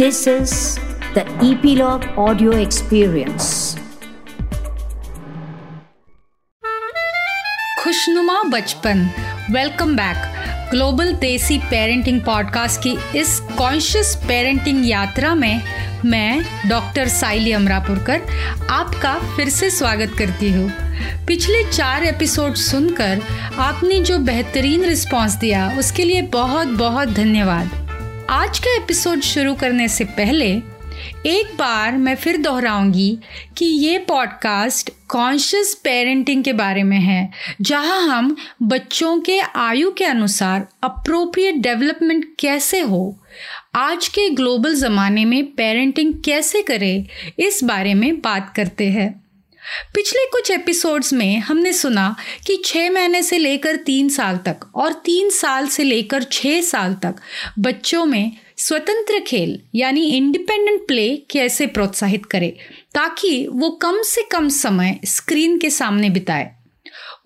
This is the Epilogue Audio Experience. खुशनुमा बचपन। Welcome back global desi parenting podcast की इस कॉन्शियस पेरेंटिंग यात्रा में मैं डॉक्टर साइली अमरापुरकर आपका फिर से स्वागत करती हूँ। पिछले चार एपिसोड सुनकर आपने जो बेहतरीन रिस्पांस दिया, उसके लिए बहुत बहुत धन्यवाद। आज का एपिसोड शुरू करने से पहले, एक बार मैं फिर दोहराऊँगी कि ये पॉडकास्ट कॉन्शियस पेरेंटिंग के बारे में है, जहाँ हम बच्चों के आयु के अनुसार अप्रोप्रिएट डेवलपमेंट कैसे हो, आज के ग्लोबल ज़माने में पेरेंटिंग कैसे करें, इस बारे में बात करते हैं। पिछले कुछ एपिसोड्स में हमने सुना कि छः महीने से लेकर तीन साल तक और तीन साल से लेकर छः साल तक बच्चों में स्वतंत्र खेल, यानी इंडिपेंडेंट प्ले कैसे प्रोत्साहित करें, ताकि वो कम से कम समय स्क्रीन के सामने बिताए।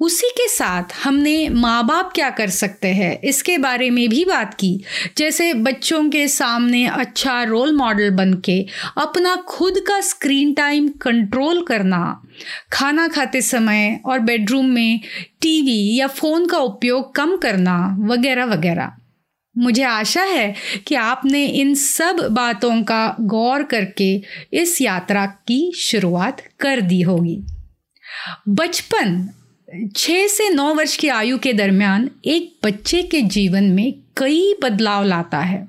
उसी के साथ हमने माँ बाप क्या कर सकते हैं? इसके बारे में भी बात की। जैसे बच्चों के सामने अच्छा रोल मॉडल बन के अपना खुद का स्क्रीन टाइम कंट्रोल करना, खाना खाते समय और बेडरूम में टीवी या फ़ोन का उपयोग कम करना वगैरह वगैरह। मुझे आशा है कि आपने इन सब बातों का गौर करके इस यात्रा की शुरुआत कर दी होगी। बचपन छः से नौ वर्ष की आयु के दरमियान एक बच्चे के जीवन में कई बदलाव लाता है।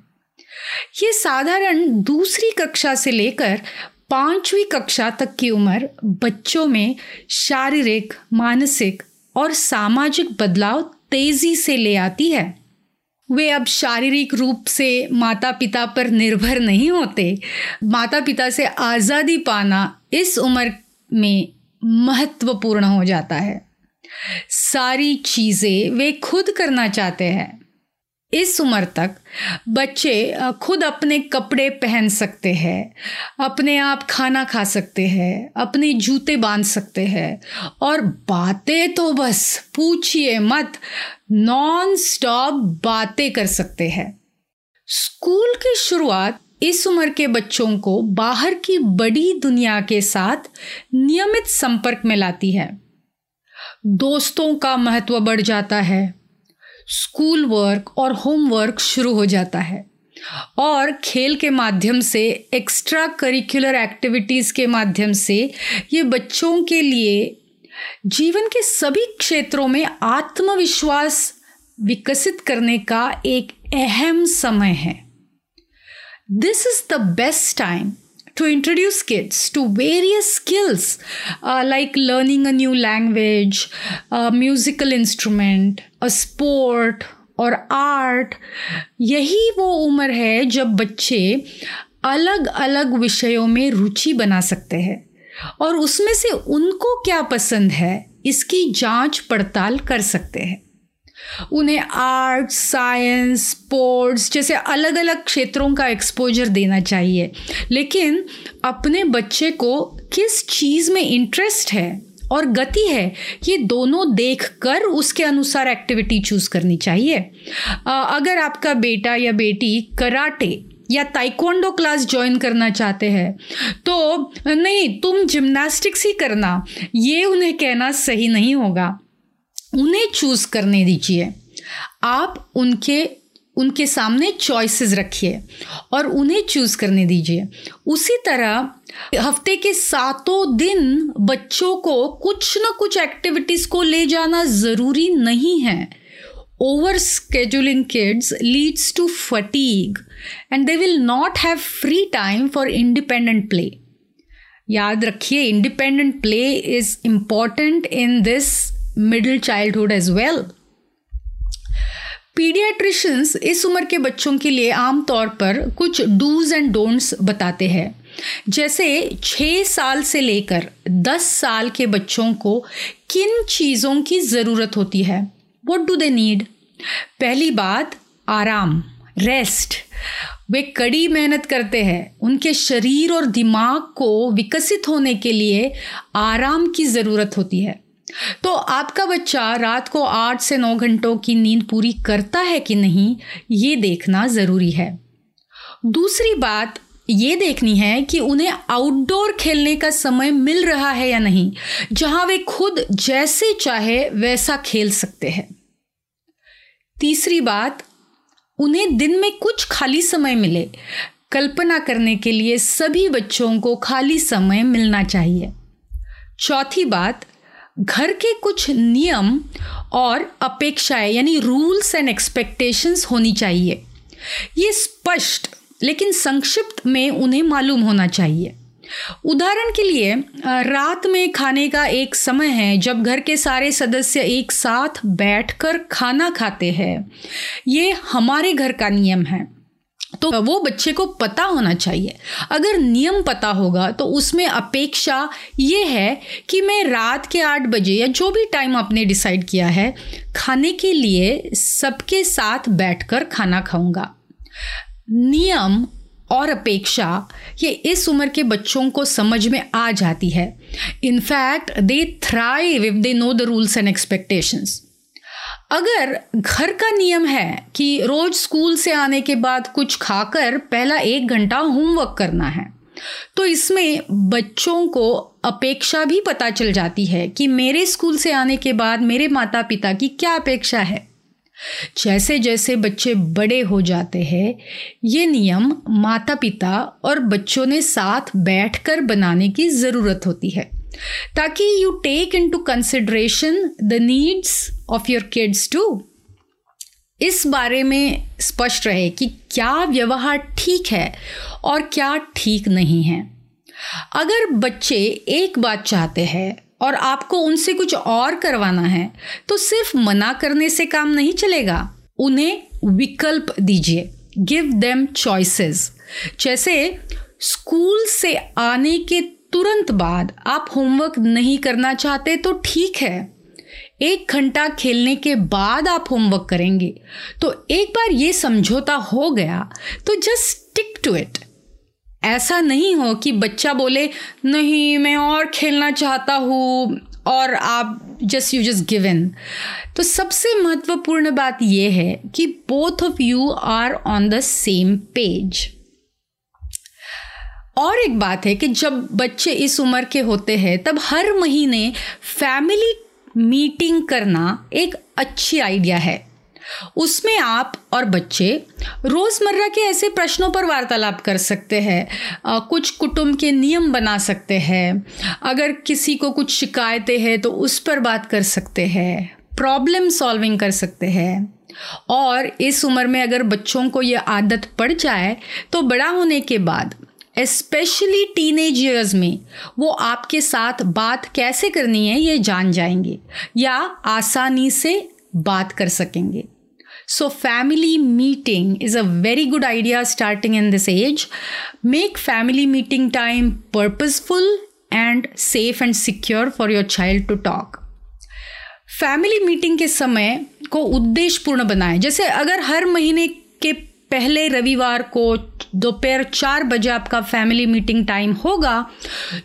ये साधारण दूसरी कक्षा से लेकर पांचवी कक्षा तक की उम्र बच्चों में शारीरिक, मानसिक और सामाजिक बदलाव तेज़ी से ले आती है। वे अब शारीरिक रूप से माता पिता पर निर्भर नहीं होते। माता पिता से आज़ादी पाना इस उम्र में महत्वपूर्ण हो जाता है। सारी चीज़ें वे खुद करना चाहते हैं। इस उम्र तक बच्चे खुद अपने कपड़े पहन सकते हैं, अपने आप खाना खा सकते हैं, अपने जूते बाँध सकते हैं और बातें तो बस, पूछिए मत नॉन स्टॉप बातें कर सकते हैं। स्कूल की शुरुआत इस उम्र के बच्चों को बाहर की बड़ी दुनिया के साथ नियमित संपर्क में लाती है। दोस्तों का महत्व बढ़ जाता है। स्कूल वर्क और होमवर्क शुरू हो जाता है। और खेल के माध्यम से, एक्स्ट्रा करिकुलर एक्टिविटीज़ के माध्यम से ये बच्चों के लिए जीवन के सभी क्षेत्रों में आत्मविश्वास विकसित करने का एक अहम समय है। This is the best time to introduce kids to various skills uh, like learning a new language, a musical instrument, a sport और आर्ट यही वो उम्र है जब बच्चे अलग अलग विषयों में रुचि बना सकते हैं और उसमें से उनको क्या पसंद है इसकी जाँच पड़ताल कर सकते हैं उन्हें आर्ट साइंस स्पोर्ट्स जैसे अलग अलग क्षेत्रों का एक्सपोजर देना चाहिए। लेकिन अपने बच्चे को किस चीज़ में इंटरेस्ट है और गति है, ये दोनों देख कर उसके अनुसार एक्टिविटी चूज़ करनी चाहिए। अगर आपका बेटा या बेटी कराटे या ताइक्वांडो क्लास ज्वाइन करना चाहते हैं तो नहीं, तुम जिम्नास्टिक्स ही करना, ये उन्हें कहना सही नहीं होगा। उन्हें चूज़ करने दीजिए। आप उनके उनके सामने चॉइसेस रखिए और उन्हें चूज़ करने दीजिए। उसी तरह हफ़्ते के सातों दिन बच्चों को कुछ ना कुछ एक्टिविटीज़ को ले जाना ज़रूरी नहीं है। Over scheduling kids leads to fatigue and they will not have free time for independent play याद रखिए independent play is important in this middle childhood age well pediatricians इस उम्र के बच्चों के लिए आमतौर पर कुछ डूज एंड डोंट्स बताते हैं। जैसे छः साल से लेकर दस साल के बच्चों को किन चीज़ों की ज़रूरत होती है? वट डू दे नीड पहली बात, आराम रेस्ट वे कड़ी मेहनत करते हैं। उनके शरीर और दिमाग को विकसित होने के लिए आराम की ज़रूरत होती है। तो आपका बच्चा रात को आठ से नौ घंटों की नींद पूरी करता है कि नहीं, ये देखना ज़रूरी है। दूसरी बात ये देखनी है कि उन्हें आउटडोर खेलने का समय मिल रहा है या नहीं, जहाँ वे खुद जैसे चाहे वैसा खेल सकते हैं। तीसरी बात, उन्हें दिन में कुछ खाली समय मिले। कल्पना करने के लिए सभी बच्चों को खाली समय मिलना चाहिए। चौथी बात घर के कुछ नियम और अपेक्षाएँ, यानी रूल्स एंड एक्सपेक्टेशंस होनी चाहिए। ये स्पष्ट लेकिन संक्षिप्त में उन्हें मालूम होना चाहिए। उदाहरण के लिए रात में खाने का एक समय है जब घर के सारे सदस्य एक साथ बैठकर खाना खाते हैं। ये हमारे घर का नियम है। तो वो बच्चे को पता होना चाहिए। अगर नियम पता होगा तो उसमें अपेक्षा ये है कि मैं रात के आठ बजे या जो भी टाइम आपने डिसाइड किया है, खाने के लिए सबके साथ बैठकर खाना खाऊँगा। नियम और अपेक्षा ये इस उम्र के बच्चों को समझ में आ जाती है। In fact they thrive if they know the rules and expectations अगर घर का नियम है कि रोज स्कूल से आने के बाद कुछ खाकर पहला एक घंटा होमवर्क करना है तो इसमें बच्चों को अपेक्षा भी पता चल जाती है कि मेरे स्कूल से आने के बाद मेरे माता पिता की क्या अपेक्षा है। जैसे जैसे बच्चे बड़े हो जाते हैं, ये नियम माता पिता और बच्चों ने साथ बैठकर बनाने की ज़रूरत होती है, ताकि you take into consideration the needs of your kids to इस बारे में स्पष्ट रहे कि क्या व्यवहार ठीक है और क्या ठीक नहीं है। अगर बच्चे एक बात चाहते हैं और आपको उनसे कुछ और करवाना है तो सिर्फ़ मना करने से काम नहीं चलेगा। उन्हें विकल्प दीजिए। गिव देम चॉइसेस जैसे, स्कूल से आने के तुरंत बाद आप होमवर्क नहीं करना चाहते तो ठीक है। एक घंटा खेलने के बाद आप होमवर्क करेंगे। तो एक बार ये समझौता हो गया तो जस्ट स्टिक टू इट ऐसा नहीं हो कि बच्चा बोले, नहीं, मैं और खेलना चाहता हूँ और आप जस्ट यू जस्ट गिवन तो सबसे महत्वपूर्ण बात यह है कि both of you are on the same page और एक बात है कि जब बच्चे इस उम्र के होते हैं, तब हर महीने फैमिली मीटिंग करना एक अच्छी आइडिया है। उसमें आप और बच्चे रोज़मर्रा के ऐसे प्रश्नों पर वार्तालाप कर सकते हैं कुछ कुटुंब के नियम बना सकते हैं, अगर किसी को कुछ शिकायतें हैं तो उस पर बात कर सकते हैं प्रॉब्लम सॉल्विंग कर सकते हैं। और इस उम्र में अगर बच्चों को यह आदत पड़ जाए तो बड़ा होने के बाद स्पेशली टीनेज ईयर्स में, वो आपके साथ बात कैसे करनी है ये जान जाएँगे, या आसानी से बात कर सकेंगे। So family meeting is a very good idea starting in this age make family meeting time purposeful and safe and secure for your child to talk family meeting के समय को उद्देश्यपूर्ण बनाएँ। जैसे अगर हर महीने के पहले रविवार को दोपहर चार बजे आपका फैमिली मीटिंग टाइम होगा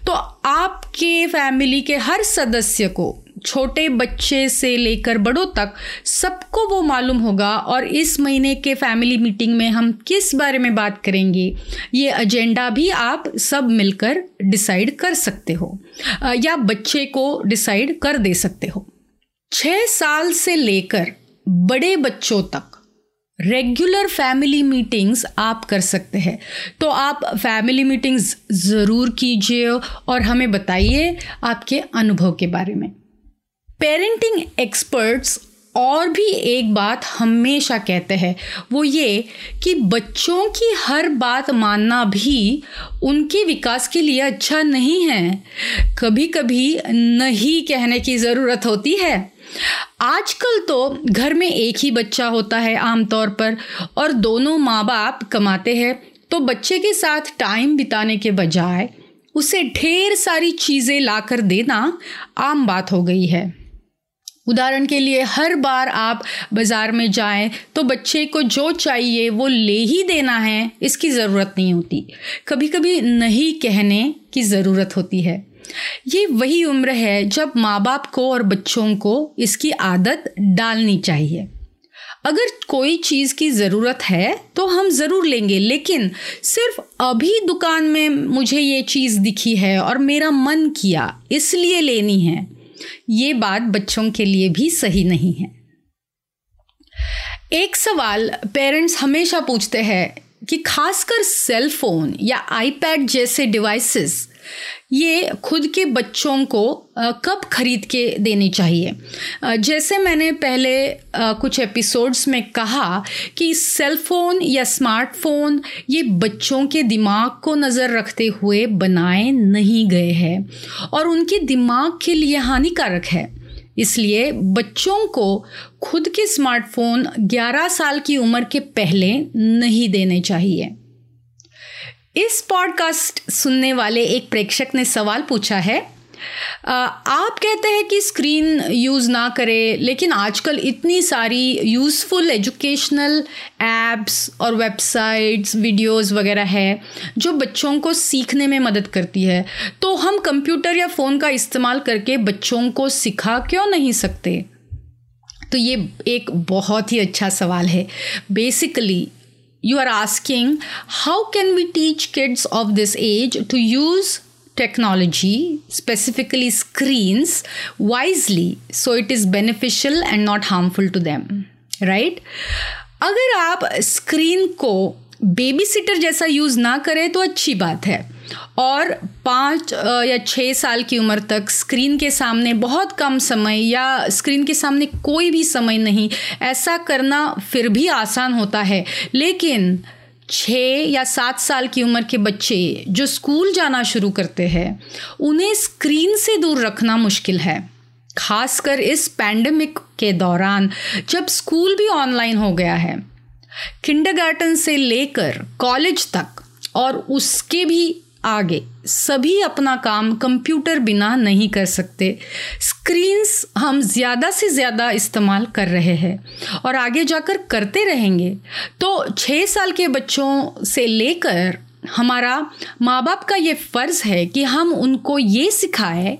तो आपके फैमिली के हर सदस्य को, छोटे बच्चे से लेकर बड़ों तक, सबको वो मालूम होगा और इस महीने के फैमिली मीटिंग में हम किस बारे में बात करेंगे, ये एजेंडा भी आप सब मिलकर डिसाइड कर सकते हो या बच्चे को डिसाइड कर दे सकते हो। छः साल से लेकर बड़े बच्चों तक रेगुलर फैमिली मीटिंग्स आप कर सकते हैं। तो आप फैमिली मीटिंग्स ज़रूर कीजिए और हमें बताइए आपके अनुभव के बारे में। पेरेंटिंग एक्सपर्ट्स और भी एक बात हमेशा कहते हैं, वो ये कि बच्चों की हर बात मानना भी उनके विकास के लिए अच्छा नहीं है। कभी कभी नहीं कहने की ज़रूरत होती है। आजकल तो घर में एक ही बच्चा होता है आमतौर पर, और दोनों माँ बाप कमाते हैं तो बच्चे के साथ टाइम बिताने के बजाय उसे ढेर सारी चीज़ें लाकर देना आम बात हो गई है। उदाहरण के लिए, हर बार आप बाज़ार में जाएँ तो बच्चे को जो चाहिए, वो ले ही देना है, इसकी ज़रूरत नहीं होती। कभी कभी नहीं कहने की ज़रूरत होती है। ये वही उम्र है, जब माँ बाप को और बच्चों को इसकी आदत डालनी चाहिए। अगर कोई चीज़ की ज़रूरत है तो हम ज़रूर लेंगे, लेकिन सिर्फ़ अभी दुकान में मुझे ये चीज़ दिखी है और मेरा मन किया, इसलिए लेनी है। ये बात बच्चों के लिए भी सही नहीं है। एक सवाल पेरेंट्स हमेशा पूछते हैं कि खासकर सेलफोन या आईपैड जैसे डिवाइसेस ये खुद के बच्चों को कब खरीद के देनी चाहिए? जैसे मैंने पहले कुछ एपिसोड्स में कहा कि सेल फ़ोन या स्मार्टफ़ोन ये बच्चों के दिमाग को नज़र रखते हुए बनाए नहीं गए हैं और उनके दिमाग के लिए हानिकारक है। इसलिए बच्चों को खुद के स्मार्टफ़ोन 11 साल की उम्र के पहले नहीं देने चाहिए। इस पॉडकास्ट सुनने वाले एक प्रेक्षक ने सवाल पूछा है आप कहते हैं कि स्क्रीन यूज़ ना करें, लेकिन आजकल इतनी सारी यूज़फुल एजुकेशनल एप्स और वेबसाइट्स वीडियोस वगैरह है, जो बच्चों को सीखने में मदद करती है। तो हम कंप्यूटर या फ़ोन का इस्तेमाल करके बच्चों को सिखा क्यों नहीं सकते? तो ये एक बहुत ही अच्छा सवाल है। Basically you are asking how can we teach kids of this age to use technology, specifically screens, wisely so it is beneficial and not harmful to them, right? अगर आप स्क्रीन को बेबी सिटर जैसा use ना करें तो अच्छी बात है। और पाँच या छः साल की उम्र तक स्क्रीन के सामने बहुत कम समय या स्क्रीन के सामने कोई भी समय नहीं, ऐसा करना फिर भी आसान होता है। लेकिन छः या सात साल की उम्र के बच्चे जो स्कूल जाना शुरू करते हैं, उन्हें स्क्रीन से दूर रखना मुश्किल है। खासकर इस पैंडमिक के दौरान, जब स्कूल भी ऑनलाइन हो गया है। किंडरगार्टन से लेकर कॉलेज तक और उसके भी आगे सभी अपना काम कंप्यूटर बिना नहीं कर सकते। स्क्रीन्स हम ज़्यादा से ज़्यादा इस्तेमाल कर रहे हैं और आगे जाकर करते रहेंगे। तो छः साल के बच्चों से लेकर हमारा माँ बाप का ये फ़र्ज़ है कि हम उनको ये सिखाएँ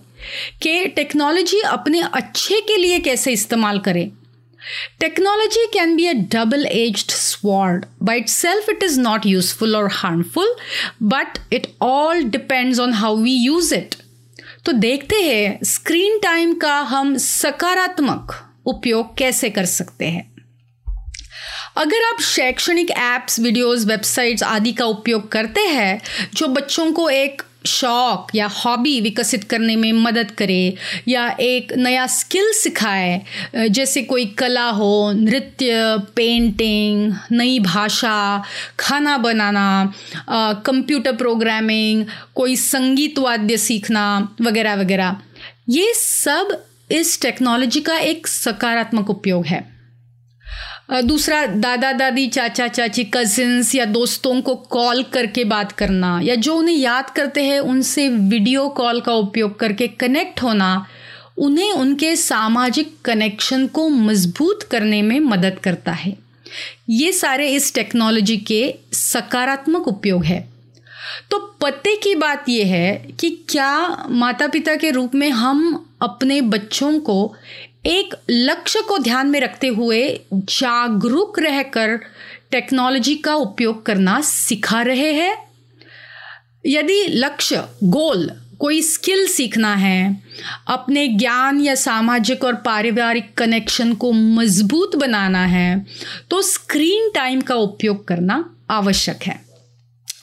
कि टेक्नोलॉजी अपने अच्छे के लिए कैसे इस्तेमाल करें। Technology can be a double edged sword. By itself, it is not useful or harmful, but it all depends on how we use it. तो देखते हैं स्क्रीन टाइम का हम सकारात्मक उपयोग कैसे कर सकते हैं अगर आप शैक्षणिक एप्स वीडियोस वेबसाइट्स आदि का उपयोग करते हैं जो बच्चों को एक शौक या हॉबी विकसित करने में मदद करे या एक नया स्किल सिखाए, जैसे कोई कला हो, नृत्य, पेंटिंग, नई भाषा, खाना बनाना कंप्यूटर प्रोग्रामिंग, कोई संगीत वाद्य सीखना वगैरह वगैरह। ये सब इस टेक्नोलॉजी का एक सकारात्मक उपयोग है। दूसरा दादा, दादी, चाचा, चाची कजिन्स या दोस्तों को कॉल करके बात करना या जो उन्हें याद करते हैं, उनसे वीडियो कॉल का उपयोग करके कनेक्ट होना, उन्हें उनके सामाजिक कनेक्शन को मज़बूत करने में मदद करता है। ये सारे इस टेक्नोलॉजी के सकारात्मक उपयोग है। तो पते की बात यह है कि क्या माता पिता के रूप में हम अपने बच्चों को एक लक्ष्य को ध्यान में रखते हुए जागरूक रहकर टेक्नोलॉजी का उपयोग करना सिखा रहे हैं। यदि लक्ष्य गोल कोई स्किल सीखना है, अपने ज्ञान या सामाजिक और पारिवारिक कनेक्शन को मज़बूत बनाना है तो स्क्रीन टाइम का उपयोग करना आवश्यक है।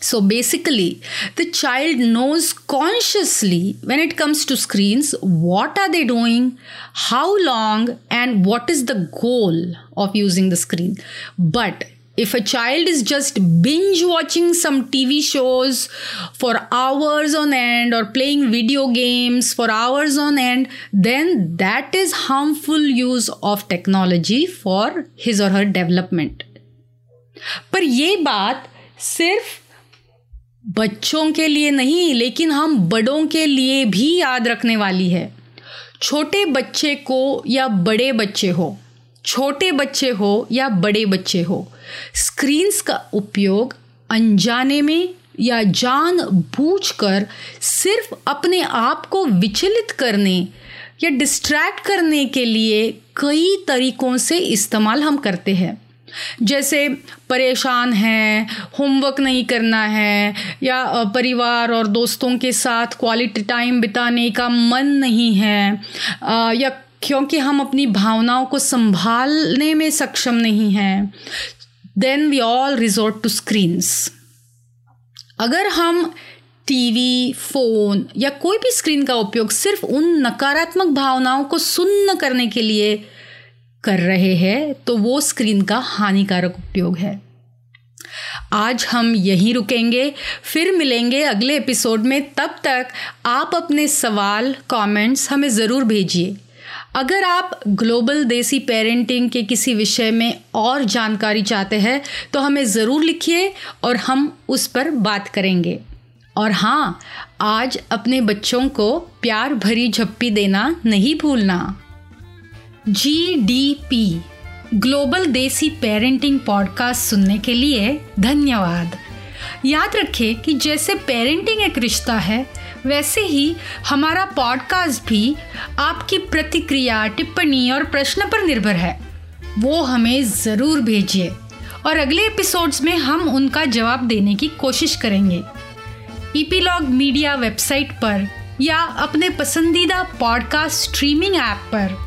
So basically, the child knows consciously when it comes to screens what are they doing, how long, and what is the goal of using the screen. But if a child is just binge watching some TV shows for hours on end or playing video games for hours on end, then that is harmful use of technology for his or her development. पर ये बात सिर्फ बच्चों के लिए नहीं, लेकिन हम बड़ों के लिए भी याद रखने वाली है। छोटे बच्चे को या बड़े बच्चे हो, छोटे बच्चे हो या बड़े बच्चे हो स्क्रीन्स का उपयोग अनजाने में या जान बूझ कर सिर्फ़ अपने आप को विचलित करने या डिस्ट्रैक्ट करने के लिए कई तरीकों से इस्तेमाल हम करते हैं। जैसे परेशान हैं होमवर्क नहीं करना है, या परिवार और दोस्तों के साथ क्वालिटी टाइम बिताने का मन नहीं है या क्योंकि हम अपनी भावनाओं को संभालने में सक्षम नहीं हैं then we all resort to screens अगर हम टीवी फ़ोन या कोई भी स्क्रीन का उपयोग सिर्फ़ उन नकारात्मक भावनाओं को सुन्न करने के लिए कर रहे हैं तो वो स्क्रीन का हानिकारक उपयोग है। आज हम यहीं रुकेंगे, फिर मिलेंगे अगले एपिसोड में। तब तक आप अपने सवाल कमेंट्स हमें ज़रूर भेजिए। अगर आप ग्लोबल देसी पेरेंटिंग के किसी विषय में और जानकारी चाहते हैं तो हमें ज़रूर लिखिए और हम उस पर बात करेंगे। और हाँ आज अपने बच्चों को प्यार भरी झप्पी देना नहीं भूलना। G D P global Desi parenting podcast सुनने के लिए धन्यवाद। याद रखें कि जैसे पेरेंटिंग एक रिश्ता है, वैसे ही हमारा पॉडकास्ट भी आपकी प्रतिक्रिया, टिप्पणी और प्रश्न पर निर्भर है। वो हमें ज़रूर भेजिए और अगले एपिसोड्स में हम उनका जवाब देने की कोशिश करेंगे। ईपीलॉग मीडिया वेबसाइट पर या अपने पसंदीदा पॉडकास्ट स्ट्रीमिंग ऐप पर।